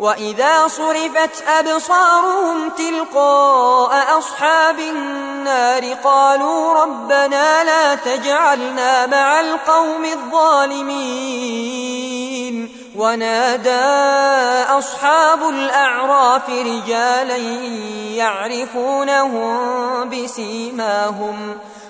وإذا صرفت أبصارهم تلقاء أصحاب النار قالوا ربنا لا تجعلنا مع القوم الظالمين ونادى أصحاب الأعراف رجالا يعرفونهم بسيماهم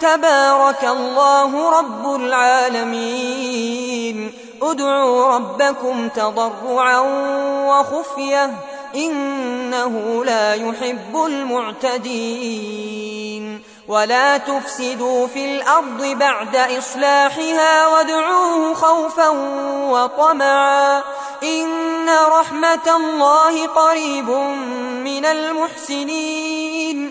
تبارك الله رب العالمين. ادعوا ربكم تضرعا وخفية إنه لا يحب المعتدين. ولا تفسدوا في الأرض بعد إصلاحها وادعوه خوفا وطمعا. إن رحمة الله قريب من المحسنين.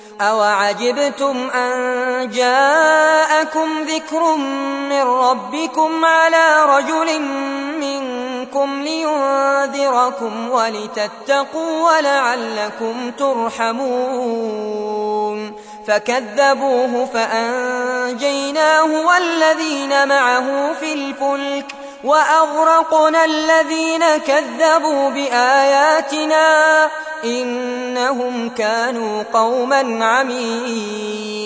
أوعجبتم أن جاءكم ذكر من ربكم على رجل منكم لينذركم ولتتقوا ولعلكم ترحمون فكذبوه فأنجيناه والذين معه في الفلك وأغرقنا الذين كذبوا بآياتنا إنهم كانوا قوما عمين